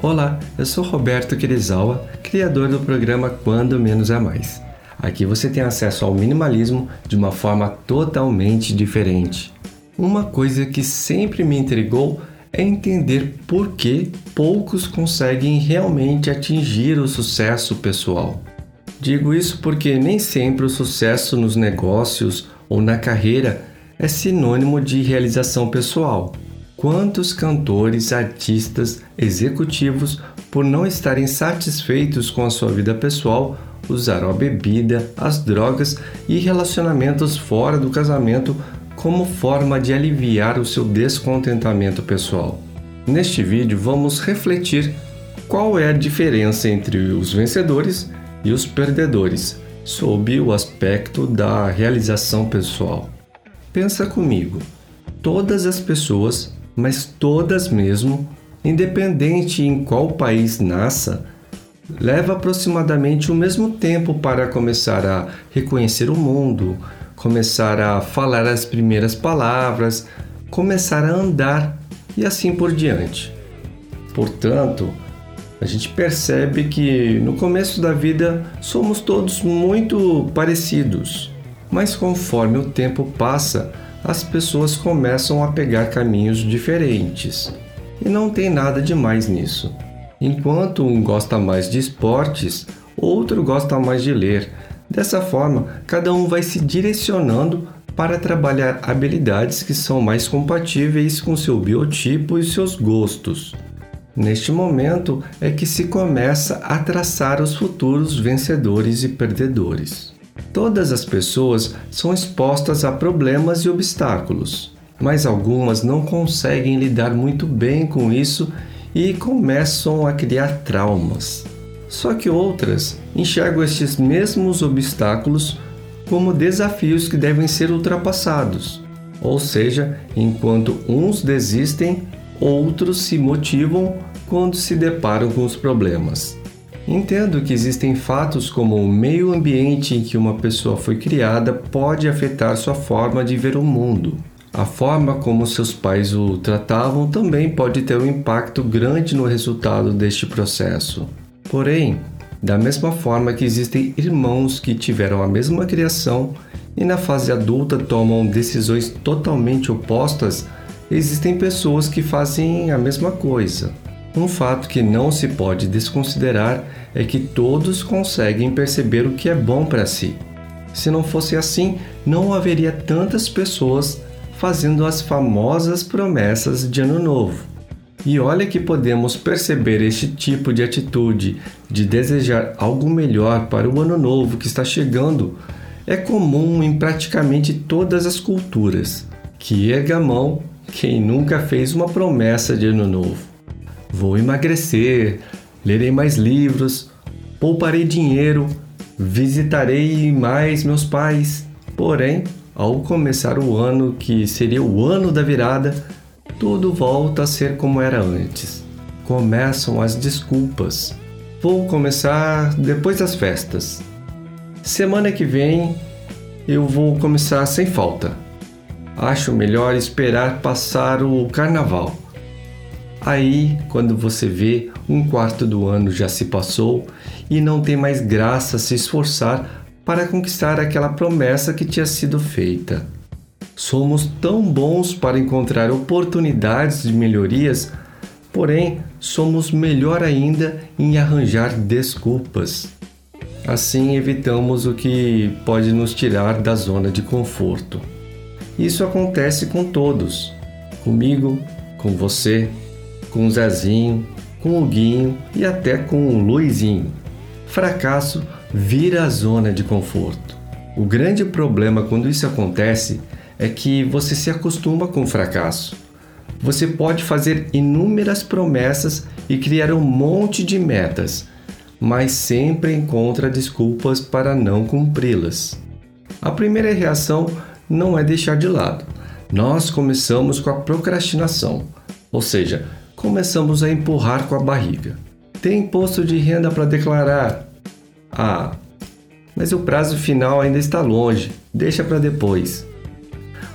Olá, eu sou Roberto Kirizawa, criador do programa Quando Menos é Mais. Aqui você tem acesso ao minimalismo de uma forma totalmente diferente. Uma coisa que sempre me intrigou é entender por que poucos conseguem realmente atingir o sucesso pessoal. Digo isso porque nem sempre o sucesso nos negócios ou na carreira é sinônimo de realização pessoal. Quantos cantores, artistas, executivos, por não estarem satisfeitos com a sua vida pessoal, usaram a bebida, as drogas e relacionamentos fora do casamento como forma de aliviar o seu descontentamento pessoal. Neste vídeo vamos refletir qual é a diferença entre os vencedores e os perdedores, sob o aspecto da realização pessoal. Pensa comigo, todas as pessoas mas todas mesmo, independente em qual país nasça, leva aproximadamente o mesmo tempo para começar a reconhecer o mundo, começar a falar as primeiras palavras, começar a andar e assim por diante. Portanto, a gente percebe que no começo da vida somos todos muito parecidos, mas conforme o tempo passa, as pessoas começam a pegar caminhos diferentes. E não tem nada de mais nisso. Enquanto um gosta mais de esportes, outro gosta mais de ler. Dessa forma, cada um vai se direcionando para trabalhar habilidades que são mais compatíveis com seu biotipo e seus gostos. Neste momento é que se começa a traçar os futuros vencedores e perdedores. Todas as pessoas são expostas a problemas e obstáculos, mas algumas não conseguem lidar muito bem com isso e começam a criar traumas. Só que outras enxergam estes mesmos obstáculos como desafios que devem ser ultrapassados. Ou seja, enquanto uns desistem, outros se motivam quando se deparam com os problemas. Entendo que existem fatos como o meio ambiente em que uma pessoa foi criada pode afetar sua forma de ver o mundo. A forma como seus pais o tratavam também pode ter um impacto grande no resultado deste processo. Porém, da mesma forma que existem irmãos que tiveram a mesma criação e na fase adulta tomam decisões totalmente opostas, existem pessoas que fazem a mesma coisa. Um fato que não se pode desconsiderar é que todos conseguem perceber o que é bom para si. Se não fosse assim, não haveria tantas pessoas fazendo as famosas promessas de Ano Novo. E olha que podemos perceber este tipo de atitude de desejar algo melhor para o Ano Novo que está chegando é comum em praticamente todas as culturas. Que erga a mão quem nunca fez uma promessa de Ano Novo. Vou emagrecer, lerei mais livros, pouparei dinheiro, visitarei mais meus pais. Porém, ao começar o ano, que seria o ano da virada, tudo volta a ser como era antes. Começam as desculpas. Vou começar depois das festas. Semana que vem eu vou começar sem falta. Acho melhor esperar passar o carnaval. Aí, quando você vê, um quarto do ano já se passou e não tem mais graça se esforçar para conquistar aquela promessa que tinha sido feita. Somos tão bons para encontrar oportunidades de melhorias, porém, somos melhor ainda em arranjar desculpas. Assim, evitamos o que pode nos tirar da zona de conforto. Isso acontece com todos, comigo, com você, com o Zezinho, com o Guinho e até com o Luizinho. Fracasso vira a zona de conforto. O grande problema quando isso acontece é que você se acostuma com o fracasso. Você pode fazer inúmeras promessas e criar um monte de metas, mas sempre encontra desculpas para não cumpri-las. A primeira reação não é deixar de lado. Nós começamos com a procrastinação, ou seja, começamos a empurrar com a barriga. Tem imposto de renda para declarar? Ah, mas o prazo final ainda está longe, deixa para depois.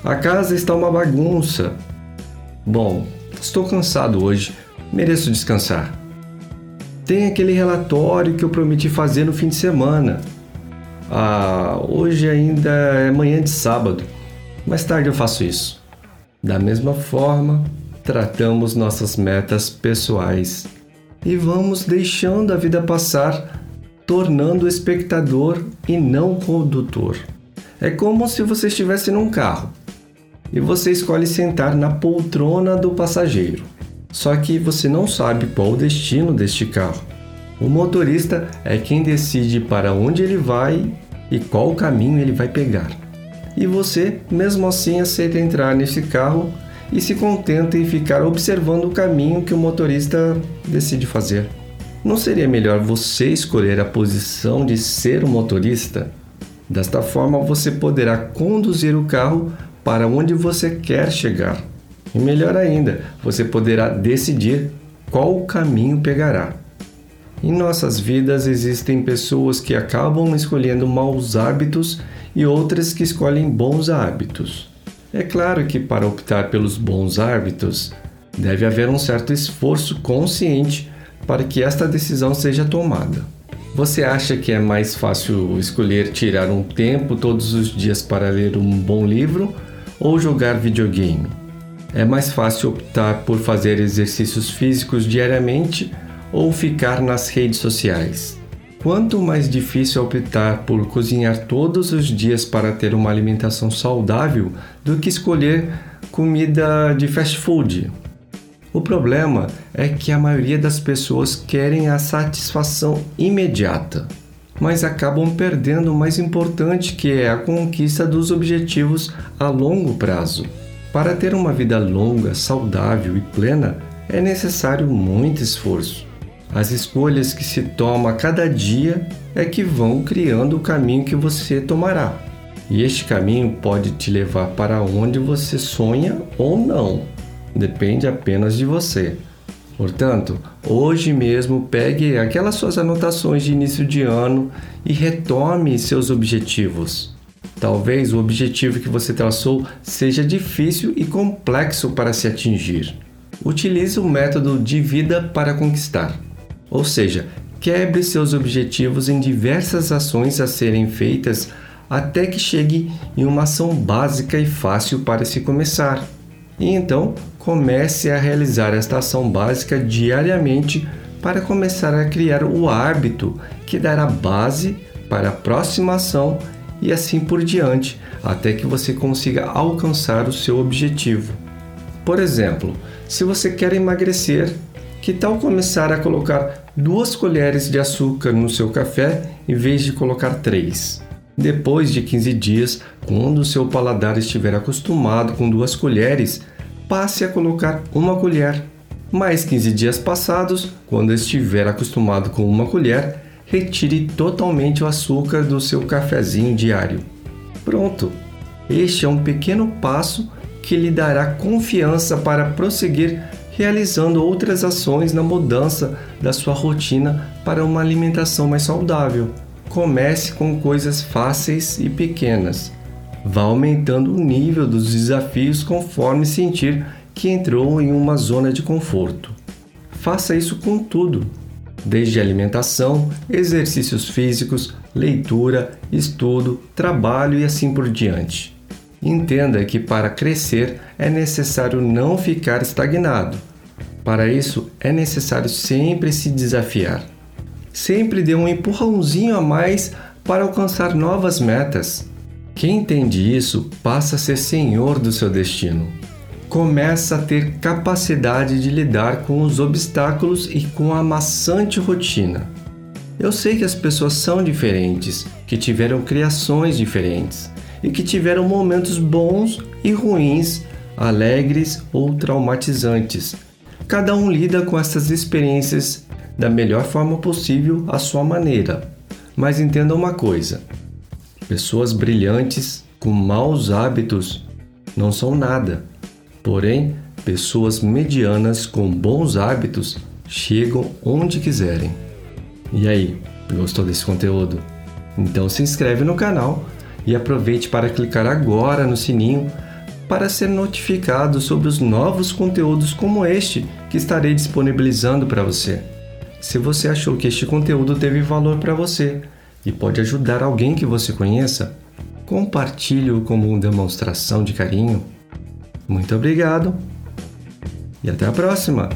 A casa está uma bagunça. Bom, estou cansado hoje, mereço descansar. Tem aquele relatório que eu prometi fazer no fim de semana. Ah, hoje ainda é manhã de sábado. Mais tarde eu faço isso. Da mesma forma, tratamos nossas metas pessoais e vamos deixando a vida passar, tornando espectador e não condutor. É como se você estivesse num carro e você escolhe sentar na poltrona do passageiro. Só que você não sabe qual o destino deste carro. O motorista é quem decide para onde ele vai e qual caminho ele vai pegar. E você, mesmo assim, aceita entrar nesse carro e se contenta em ficar observando o caminho que o motorista decide fazer. Não seria melhor você escolher a posição de ser o motorista? Desta forma, você poderá conduzir o carro para onde você quer chegar. E melhor ainda, você poderá decidir qual caminho pegará. Em nossas vidas existem pessoas que acabam escolhendo maus hábitos e outras que escolhem bons hábitos. É claro que para optar pelos bons hábitos, deve haver um certo esforço consciente para que esta decisão seja tomada. Você acha que é mais fácil escolher tirar um tempo todos os dias para ler um bom livro ou jogar videogame? É mais fácil optar por fazer exercícios físicos diariamente ou ficar nas redes sociais? Quanto mais difícil é optar por cozinhar todos os dias para ter uma alimentação saudável do que escolher comida de fast food. O problema é que a maioria das pessoas querem a satisfação imediata, mas acabam perdendo o mais importante que é a conquista dos objetivos a longo prazo. Para ter uma vida longa, saudável e plena, é necessário muito esforço. As escolhas que se toma a cada dia é que vão criando o caminho que você tomará. E este caminho pode te levar para onde você sonha ou não. Depende apenas de você. Portanto, hoje mesmo pegue aquelas suas anotações de início de ano e retome seus objetivos. Talvez o objetivo que você traçou seja difícil e complexo para se atingir. Utilize o método de vida para conquistar. Ou seja, quebre seus objetivos em diversas ações a serem feitas até que chegue em uma ação básica e fácil para se começar. E então comece a realizar esta ação básica diariamente para começar a criar o hábito que dará base para a próxima ação e assim por diante, até que você consiga alcançar o seu objetivo. Por exemplo, se você quer emagrecer, que tal começar a colocar duas colheres de açúcar no seu café em vez de colocar três. Depois de 15 dias, quando o seu paladar estiver acostumado com duas colheres, passe a colocar uma colher. Mais 15 dias passados, quando estiver acostumado com uma colher, retire totalmente o açúcar do seu cafezinho diário. Pronto! Este é um pequeno passo que lhe dará confiança para prosseguir realizando outras ações na mudança da sua rotina para uma alimentação mais saudável. Comece com coisas fáceis e pequenas. Vá aumentando o nível dos desafios conforme sentir que entrou em uma zona de conforto. Faça isso com tudo, desde alimentação, exercícios físicos, leitura, estudo, trabalho e assim por diante. Entenda que para crescer é necessário não ficar estagnado. Para isso, é necessário sempre se desafiar. Sempre dê um empurrãozinho a mais para alcançar novas metas. Quem entende isso passa a ser senhor do seu destino. Começa a ter capacidade de lidar com os obstáculos e com a maçante rotina. Eu sei que as pessoas são diferentes, que tiveram criações diferentes e que tiveram momentos bons e ruins, alegres ou traumatizantes. Cada um lida com essas experiências da melhor forma possível à sua maneira. Mas entenda uma coisa: pessoas brilhantes com maus hábitos não são nada. Porém, pessoas medianas com bons hábitos chegam onde quiserem. E aí, gostou desse conteúdo? Então se inscreve no canal e aproveite para clicar agora no sininho para ser notificado sobre os novos conteúdos como este que estarei disponibilizando para você. Se você achou que este conteúdo teve valor para você e pode ajudar alguém que você conheça, compartilhe-o como demonstração de carinho. Muito obrigado e até a próxima!